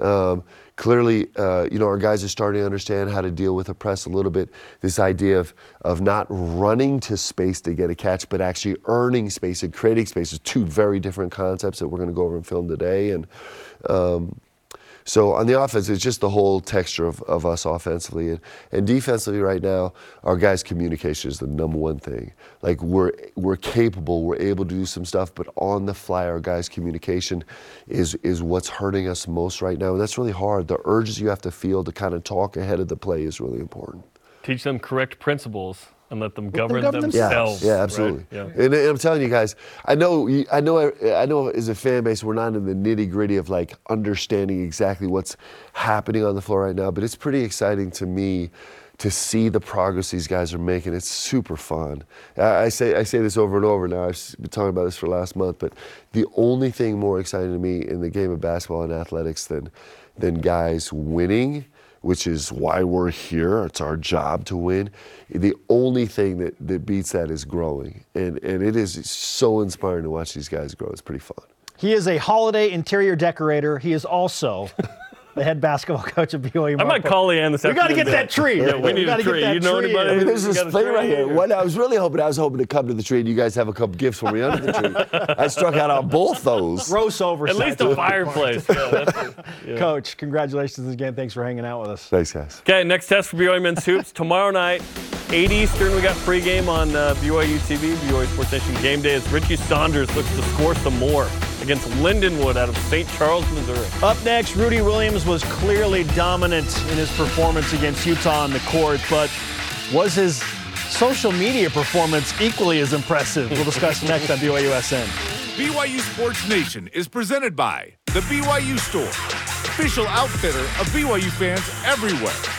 Um, clearly, uh, you know, our guys are starting to understand how to deal with a press a little bit. This idea of of not running to space to get a catch, but actually earning space and creating space is two very different concepts that we're going to go over and film today. And um, so on the offense, it's just the whole texture of, of us offensively and, and defensively right now. Our guys' communication is the number one thing. Like we're we're capable, we're able to do some stuff, but on the fly, our guys' communication is is what's hurting us most right now. And that's really hard. The urges you have to feel to kind of talk ahead of the play is really important. Teach them correct principles and let them govern, govern themselves. Yeah, right? absolutely. Yeah. And, and I'm telling you guys, I know, I know, I know. As a fan base, we're not in the nitty gritty of like understanding exactly what's happening on the floor right now, but it's pretty exciting to me to see the progress these guys are making. It's super fun. I, I say, I say this over and over now. I've been talking about this for the last month, but the only thing more exciting to me in the game of basketball and athletics than, than guys winning which is why we're here. It's our job to win. The only thing that, that beats that is growing. And, and it is so inspiring to watch these guys grow. It's pretty fun. He is a holiday interior decorator. He is also <laughs> the head basketball <laughs> coach of BYU. I might Marquette. call Leanne this We got to get that tree. Yeah, we need gotta a get tree. that You know tree. anybody? I mean, there's this got a plate tree? right here. What I was really hoping, I was hoping to come to the tree and you guys have a couple gifts for me under the tree. I struck out on both those. Gross oversight. At least a fireplace. Yeah, yeah. Coach, congratulations again. Thanks for hanging out with us. Thanks, guys. Okay, next test for BYU men's hoops tomorrow night, 8 Eastern. We got pregame on uh, BYU TV, BYU Sports Nation Game Day. As Richie Saunders looks to score some more against Lindenwood out of St. Charles, Missouri. Up next, Rudi Williams was clearly dominant in his performance against Utah on the court, but was his social media performance equally as impressive? We'll discuss next on BYUSN. BYU Sports Nation is presented by The BYU Store, official outfitter of BYU fans everywhere.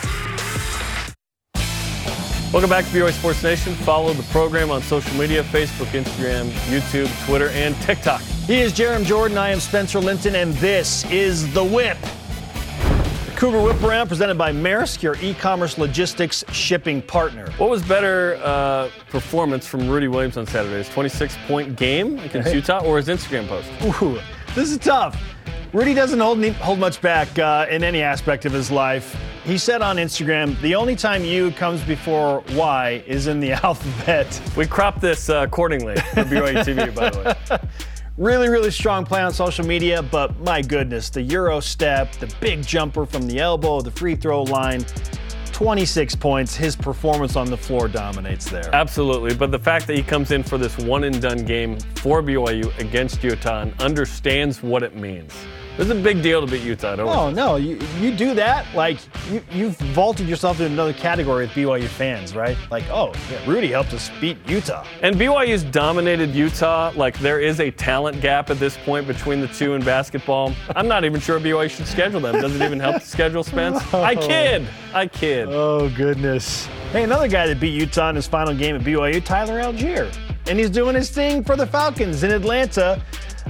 Welcome back to BYU Sports Nation. Follow the program on social media Facebook, Instagram, YouTube, Twitter, and TikTok. He is Jarom Jordan. I am Spencer Linton, and this is The Whip. The Cougar Whip Around presented by Maersk, your e commerce logistics shipping partner. What was better uh, performance from Rudi Williams on Saturday? His 26 point game against Utah or his Instagram post? Ooh, this is tough. Rudi doesn't hold, hold much back uh, in any aspect of his life. He said on Instagram, the only time U comes before Y is in the <laughs> alphabet. We cropped this uh, accordingly for BYU TV, by the way. <laughs> Really, really strong play on social media, but my goodness, the Euro step, the big jumper from the elbow, the free throw line, 26 points. His performance on the floor dominates there. Absolutely, but the fact that he comes in for this one and done game for BYU against Utah and understands what it means. Is a big deal to beat Utah. Don't Oh no, you you do that like you you've vaulted yourself into another category with BYU fans, right? Like, oh, yeah, Rudi helped us beat Utah. And BYU's dominated Utah. Like there is a talent gap at this point between the two in basketball. I'm not even sure BYU should schedule them. Does it even help to schedule Spence? <laughs> I kid. I kid. Oh goodness. Hey, another guy that beat Utah in his final game at BYU, Tyler Allgeier, and he's doing his thing for the Falcons in Atlanta.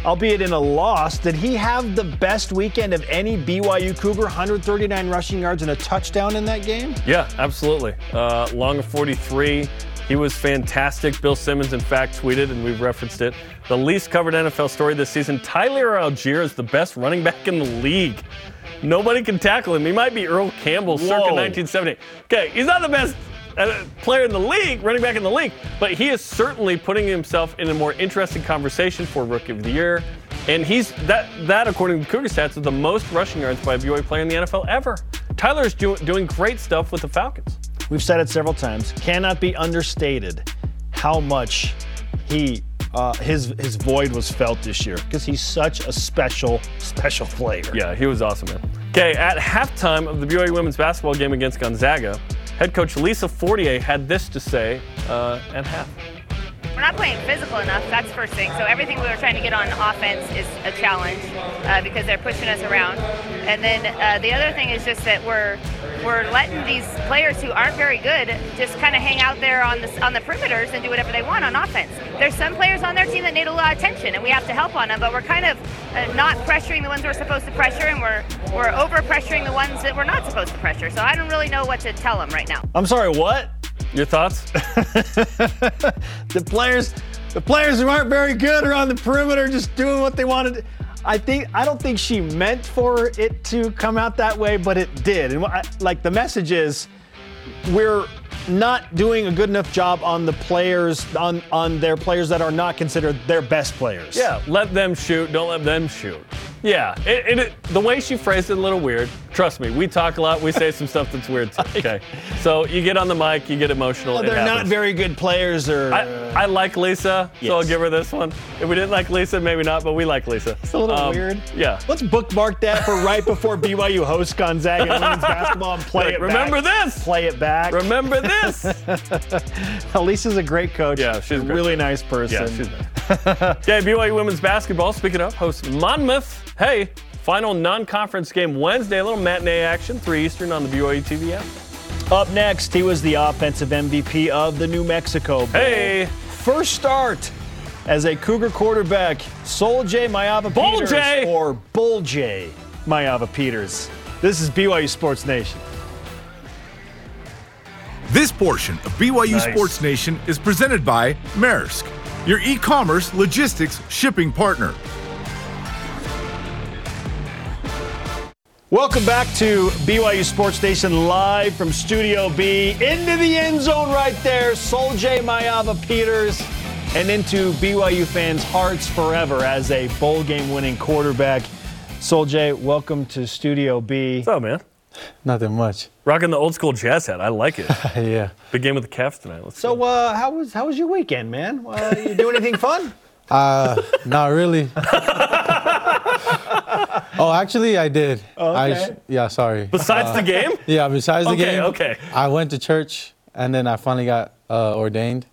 Albeit in a loss, did he have the best weekend of any BYU Cougar? 139 rushing yards and a touchdown in that game? Yeah, absolutely. Uh, long of 43. He was fantastic. Bill Simmons, in fact, tweeted, and we've referenced it, the least covered NFL story this season. Tyler Allgeier is the best running back in the league. Nobody can tackle him. He might be Earl Campbell circa 1970. Okay, he's not the best uh, player in the league, running back in the league, but he is certainly putting himself in a more interesting conversation for Rookie of the Year. And he's that that according to Cougar stats is the most rushing yards by a BYU player in the NFL ever. Tyler's do, doing great stuff with the Falcons. We've said it several times. Cannot be understated how much he uh, his his void was felt this year because he's such a special special player. Yeah, he was awesome, man. Okay, at halftime of the BYU women's basketball game against Gonzaga, head coach Lisa Fortier had this to say uh, at half. We're not playing physical enough. That's first thing. So everything we were trying to get on offense is a challenge uh, because they're pushing us around. And then uh, the other thing is just that we're we're letting these players who aren't very good just kind of hang out there on the on the perimeters and do whatever they want on offense. There's some players on their team that need a lot of attention, and we have to help on them. But we're kind of uh, not pressuring the ones we're supposed to pressure, and we're we're over pressuring the ones that we're not supposed to pressure. So I don't really know what to tell them right now. I'm sorry, what? Your thoughts? <laughs> the players, the players who aren't very good are on the perimeter, just doing what they wanted. I think I don't think she meant for it to come out that way, but it did. And I, like the message is, we're not doing a good enough job on the players on on their players that are not considered their best players. Yeah, let them shoot. Don't let them shoot. Yeah, it, it, it- the way she phrased it, a little weird. Trust me, we talk a lot. We say some stuff that's weird too. <laughs> Okay, so you get on the mic, you get emotional. Well, they're not very good players, or I, I like Lisa, so I'll give her this one. If we didn't like Lisa, maybe not, but we like Lisa. it's a little Um, weird. Yeah. Let's bookmark that for right before <laughs> BYU hosts Gonzaga women's <laughs> basketball and play Like, it. remember back. this? Play it back. Remember this? Lisa's a great coach. Yeah, she's a a great really nice person. Yeah, she's okay, BYU women's basketball, speaking of, hosts Monmouth. Hey, final non conference game Wednesday, a little matinee action, 3 Eastern on the BYU TV app. Up next, he was the offensive MVP of the New Mexico Bowl. Hey. First start as a Cougar quarterback, Sol-Jay Maiava Bull Peters J. or Bull J. Maiava Peters. This is BYU Sports Nation. This portion of BYU Nice. Sports Nation is presented by Maersk, your e commerce logistics shipping partner. Welcome back to BYU Sports Station live from Studio B. Into the end zone right there, Sol-Jay Maiava Peters, and into BYU fans' hearts forever as a bowl game winning quarterback. Sol-Jay, welcome to Studio B. What's up, man? Nothing much. Rocking the old school jazz hat. I like it. <laughs> yeah. Big game with the Cavs tonight. Let's So, uh, how was how was your weekend, man? Uh, you do anything fun? <laughs> Uh, not really. <laughs> <laughs> oh, actually, I did. I Okay. yeah, sorry. Besides the game? <laughs> Yeah, besides the Okay, game. okay. I went to church and then I finally got uh, ordained.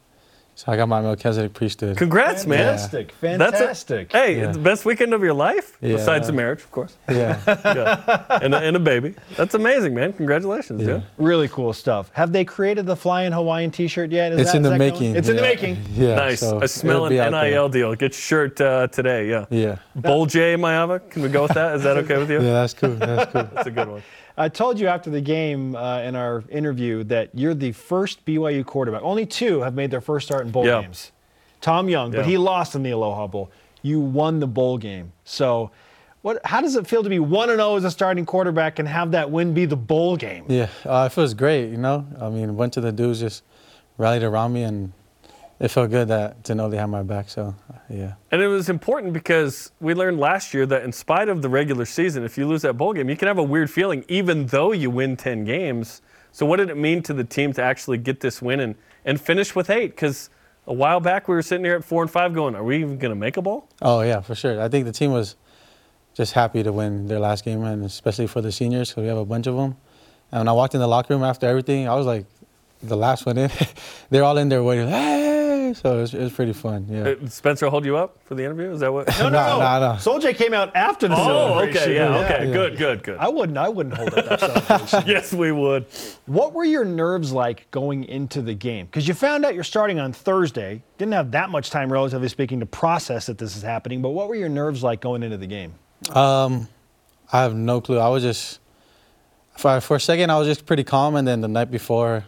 So I got my Melchizedek priesthood. Congrats, man. Fantastic, That's a- fantastic. hey, Yeah. it's the best weekend of your life? Yeah. Besides the marriage, of course. Yeah. <laughs> Yeah. and, a, and a baby. That's amazing, man. Congratulations, Yeah. dude. Really cool stuff. Have they created the flying Hawaiian T-shirt yet? Is It's that- in is the that going? making. It's in the making. Yeah. nice. so I smell it'll an be there. NIL deal. Get your shirt uh, today, yeah. Yeah. Bull J Maiava, can we go with that? Is that okay with you? Yeah, that's cool. That's cool. That's a good one. I told you after the game uh, in our interview that you're the first BYU quarterback. Only two have made their first start in bowl Yeah. games. Tom Young, but he lost in the Aloha Bowl. You won the bowl game. So, what? How does it feel to be one and zero as a starting quarterback and have that win be the bowl game? Yeah, uh, it feels great. You know, I mean, went to the dudes just rallied around me, and it felt good that to know they had my back. So, yeah. And it was important because we learned last year that in spite of the regular season, if you lose that bowl game, you can have a weird feeling even though you win 10 games. So what did it mean to the team to actually get this win and, and finish with eight? Because a while back we were sitting here at four and five going, are we even going to make a bowl? Oh yeah, for sure. I think the team was just happy to win their last game, and especially for the seniors, because we have a bunch of them. And when I walked in the locker room after everything, I was like, the last one in. <laughs> They're all in there waiting. Hey! So it was, it was pretty fun. Yeah. Uh, Spencer hold you up for the interview? Is that what? No, <laughs> no, Nah, no. nah, nah. Sol-Jay came out after the Oh, celebration. okay, yeah, okay, Yeah. good, good, good. I wouldn't. I wouldn't hold up that celebration. <laughs> yes, we would. What were your nerves like going into the game? Because you found out you're starting on Thursday. Didn't have that much time, relatively speaking, to process that this is happening. But what were your nerves like going into the game? Um, I have no clue. I was just for, for a second I was just pretty calm, and then the night before,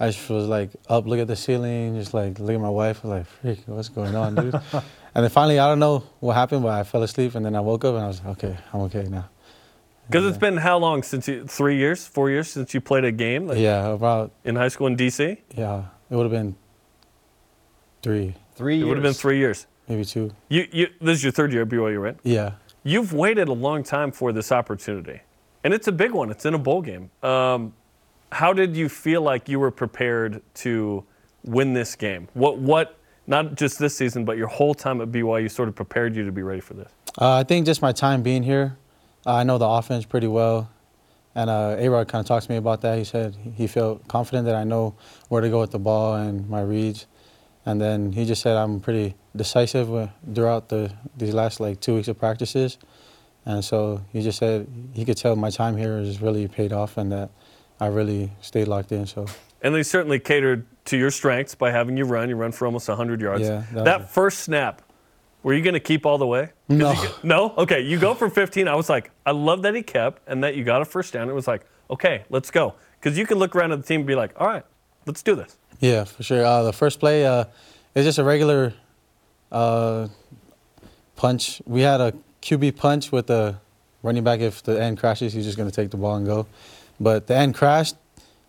I just was like up, look at the ceiling, just like look at my wife, was like, freak, what's going on, dude? <laughs> and then finally, I don't know what happened, but I fell asleep, and then I woke up, and I was like, okay, I'm okay now. Because it's been how long since you, three years, four years since you played a game like, Yeah, about in high school in DC? yeah, it would have been three, Three It would have been three years. maybe two. You, you, this is your third year at BYU, right? Yeah. You've waited a long time for this opportunity, and it's a big one. It's in a bowl game. Um, how did you feel like you were prepared to win this game? What, what, not just this season, but your whole time at BYU sort of prepared you to be ready for this? Uh, I think just my time being here, uh, I know the offense pretty well. And uh, A-Rod kind of talked to me about that. He said he felt confident that I know where to go with the ball and my reads. And then he just said I'm pretty decisive throughout the these last like two weeks of practices. And so he just said he could tell my time here has really paid off and that I really stayed locked in. So And they certainly catered to your strengths by having you run. You run for almost 100 yards. Yeah, that that was- first snap, were you going to keep all the way? No. you no? Okay, you go for 15. I was like, I love that he kept and that you got a first down. It was like, okay, let's go. Because you can look around at the team and be like, all right, let's do this. Yeah, for sure. Uh, the first play, uh, it's just a regular uh, punch. We had a QB punch with the running back. If the end crashes, he's just gonna take the ball and go. But the end crashed,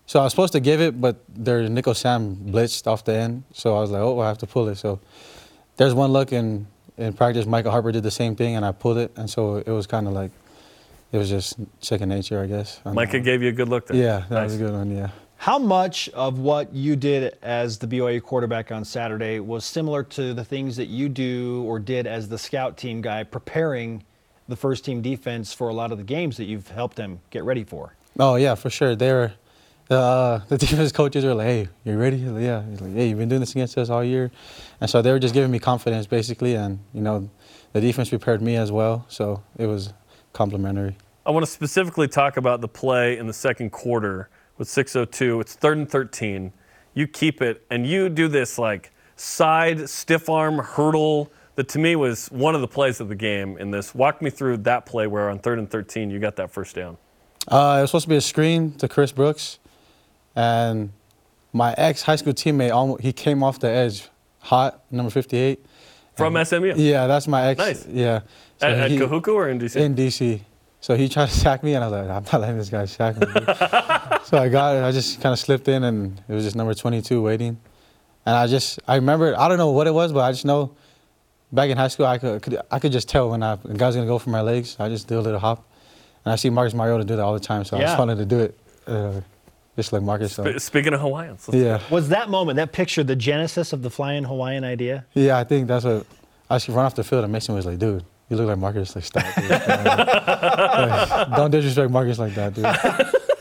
so I was supposed to give it, but their nickel Sam blitzed off the end, so I was like, oh, I have to pull it. So there's one look in in practice. Micah Harper did the same thing, and I pulled it, and so it was kind of like it was just second nature, I guess. And, Micah uh, gave you a good look there. Yeah, that was a good one. Yeah. How much of what you did as the BYU quarterback on Saturday was similar to the things that you do or did as the scout team guy preparing the first team defense for a lot of the games that you've helped them get ready for? Oh yeah, for sure. They were uh, the <laughs> defense coaches were like, "Hey, you ready?" Yeah. He's like, "Hey, you've been doing this against us all year," and so they were just giving me confidence basically, and you know, the defense prepared me as well, so it was complimentary. I want to specifically talk about the play in the second quarter with 6:02. It's third and 13. You keep it, and you do this like side stiff arm hurdle that to me was one of the plays of the game. In this, walk me through that play where on third and 13 you got that first down. Uh, it was supposed to be a screen to Chris Brooks, and my ex high school teammate, almo- he came off the edge, hot, number 58. From And- SMU? Yeah, that's my ex. Nice. Yeah. At- at he- Kahuku or in DC? In DC. So he tried to sack me, and I was like, I'm not letting this guy sack me. <laughs> so I got it. I just kind of slipped in, and it was just number 22 waiting. And I just, I remember, I don't know what it was, but I just know back in high school, I could, could I could just tell when I, a guy's gonna go for my legs. I just do a little hop, and I see Marcus Mariota do that all the time. So I Yeah. just wanted to do it, uh, just like Marcus. So. Sp- speaking of Hawaiians, let's- Yeah, Was that moment, that picture, the genesis of the flying Hawaiian idea? yeah, I think that's what. I should run off the field, and Mason was like, "Dude, you look like Marcus. Like, stop. dude." <laughs> Like, don't disrespect Marcus like that, dude." <laughs>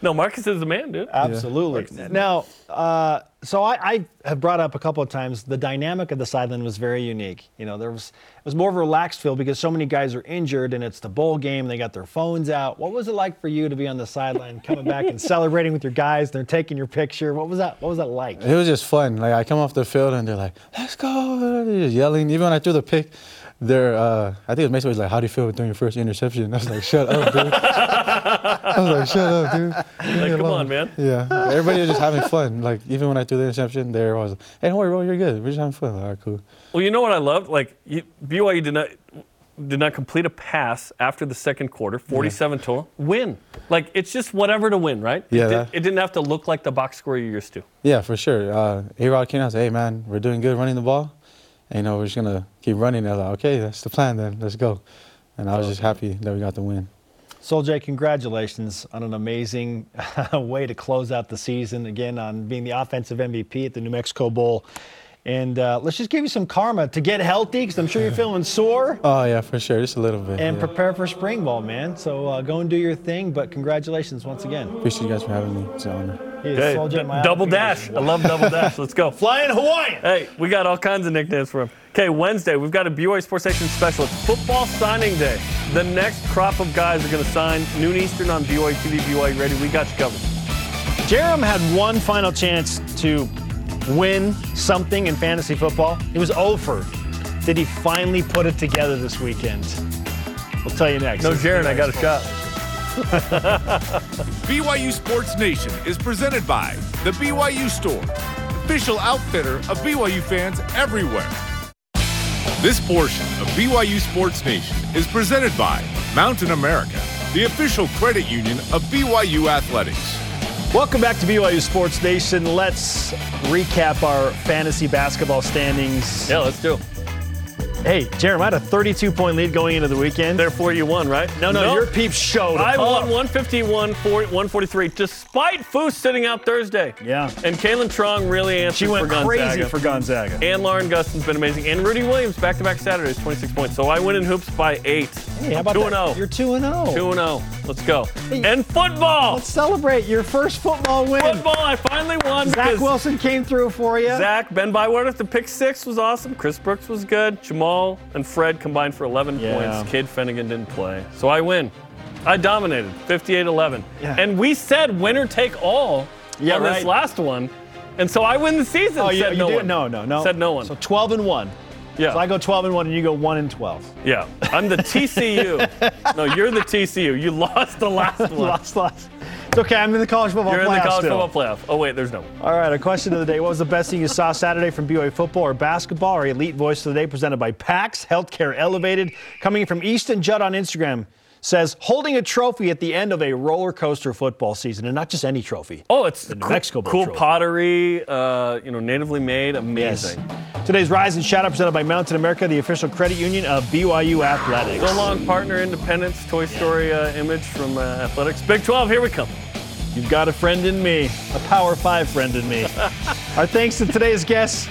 No, Marcus is the man, dude. Absolutely. Now, uh, so I, I have brought up a couple of times the dynamic of the sideline was very unique. You know, there was it was more of a relaxed feel because so many guys are injured and it's the bowl game. They got their phones out. What was it like for you to be on the sideline, coming back and <laughs> celebrating with your guys? They're taking your picture. What was that? What was that like? It was just fun. Like I come off the field and they're like, "Let's go!" They're just yelling. Even when I threw the pick, they're uh, I think it was Mason was like, "How do you feel doing your first interception?" I was like, "Shut up, dude." <laughs> I was like, "Shut up, dude." Like, come alone." on, man. Yeah, everybody was just having fun. Like even when I threw the interception, there was, "Hey, don't worry, bro, you're good. We're just having fun." Like, All right, cool. Well, you know what I loved? Like you, BYU did not did not complete a pass after the second quarter, 47 total. Win. Like it's just whatever to win, right? Yeah, It, did, it didn't have to look like the box score you're used to. Yeah, for sure. Uh, A-Rod came out and said, hey, man, we're doing good running the ball. And, you know, we're just going to keep running. They're like, okay, that's the plan then. Let's go. And I was just happy that we got the win. Sol-Jay, congratulations on an amazing <laughs> way to close out the season. Again, on being the offensive MVP at the New Mexico Bowl. And uh, let's just give you some karma to get healthy because I'm sure you're feeling sore. Oh, yeah, for sure. Just a little bit. and yeah. prepare for spring ball, man. So uh, go and do your thing. But congratulations once again. Appreciate you guys for having me. It's an honor. He is Okay, Sol-Jay, d- my double dash. I love double dash. Let's go. <laughs> Flying Hawaiian. Hey, we got all kinds of nicknames for him. Okay, Wednesday, we've got a BYU Sports Nation special. It's football signing day. The next crop of guys are going to sign noon Eastern on BYU TV, BYU Ready. We got you covered. Jarom had one final chance to win something in fantasy football. He was over. Did he finally put it together this weekend? We'll tell you next. No, Jarom, I got a shot. <laughs> BYU Sports Nation is presented by The BYU Store, official outfitter of BYU fans everywhere. This portion of BYU Sports Nation is presented by Mountain America, the official credit union of BYU Athletics. Welcome back to BYU Sports Nation. Let's recap our fantasy basketball standings. Yeah, let's do it. Hey, Jeremy, I had a 32 point lead going into the weekend. Therefore, you won, right? No, no, your peeps showed I up. won 151, 40 143, despite Foose sitting out Thursday. Yeah. And Kaylynne Truong really answered She went for crazy for Gonzaga. And Lauren Gustin's been amazing. And Rudi Williams, back-to-back Saturdays, 26 points. So I win in hoops by eight. Hey, how about 2 that? and 0. You're 2 and 0. 2 and 0. Let's go. And football. Let's celebrate your first football win. Football, I finally won. Zach Wilson came through for you. Zach, Ben Bywater, the pick six was awesome. Chris Brooks was good. Jamaal and Fred combined for 11 Yeah. points. Cade Fennegan didn't play. So I win. I dominated 58 11. Yeah. And we said winner take all Yeah, on right. this last one. And so I win the season. Oh, said you no did? one. No, no, no. Said no one. So 12 and 1. Yeah. So I go 12 and 1 and you go 1 and 12. yeah. I'm the TCU. <laughs> no, you're the TCU. You lost the last <laughs> one. lost, lost. It's okay. I'm in the college football playoff. You're in the college still. football playoff. Oh wait, there's no. one. All right, A question of the day. What was the best thing you saw Saturday from BYU football or basketball? Our elite voice of the day presented by PAX Healthcare Elevated. Coming from Easton Judd on Instagram says holding a trophy at the end of a roller coaster football season, and not just any trophy. Oh, it's the New cool, Mexico cool trophy. pottery. Uh, you know, natively made. Amazing. Today's Rise and Shout Out presented by Mountain America, the official credit union of BYU Athletics. So long, partner, Independence, Toy Story uh, image from uh, Athletics. Big 12, here we come. You've got a friend in me, a Power Five friend in me. <laughs> Our thanks to today's guests,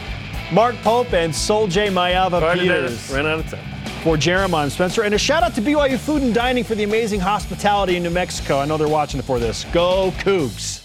Mark Pope and Sol-Jay Maiava Peters. Ran out of time for Jeremiah and Spencer. And a shout out to BYU Food and Dining for the amazing hospitality in New Mexico. I know they're watching for this. Go Cougs.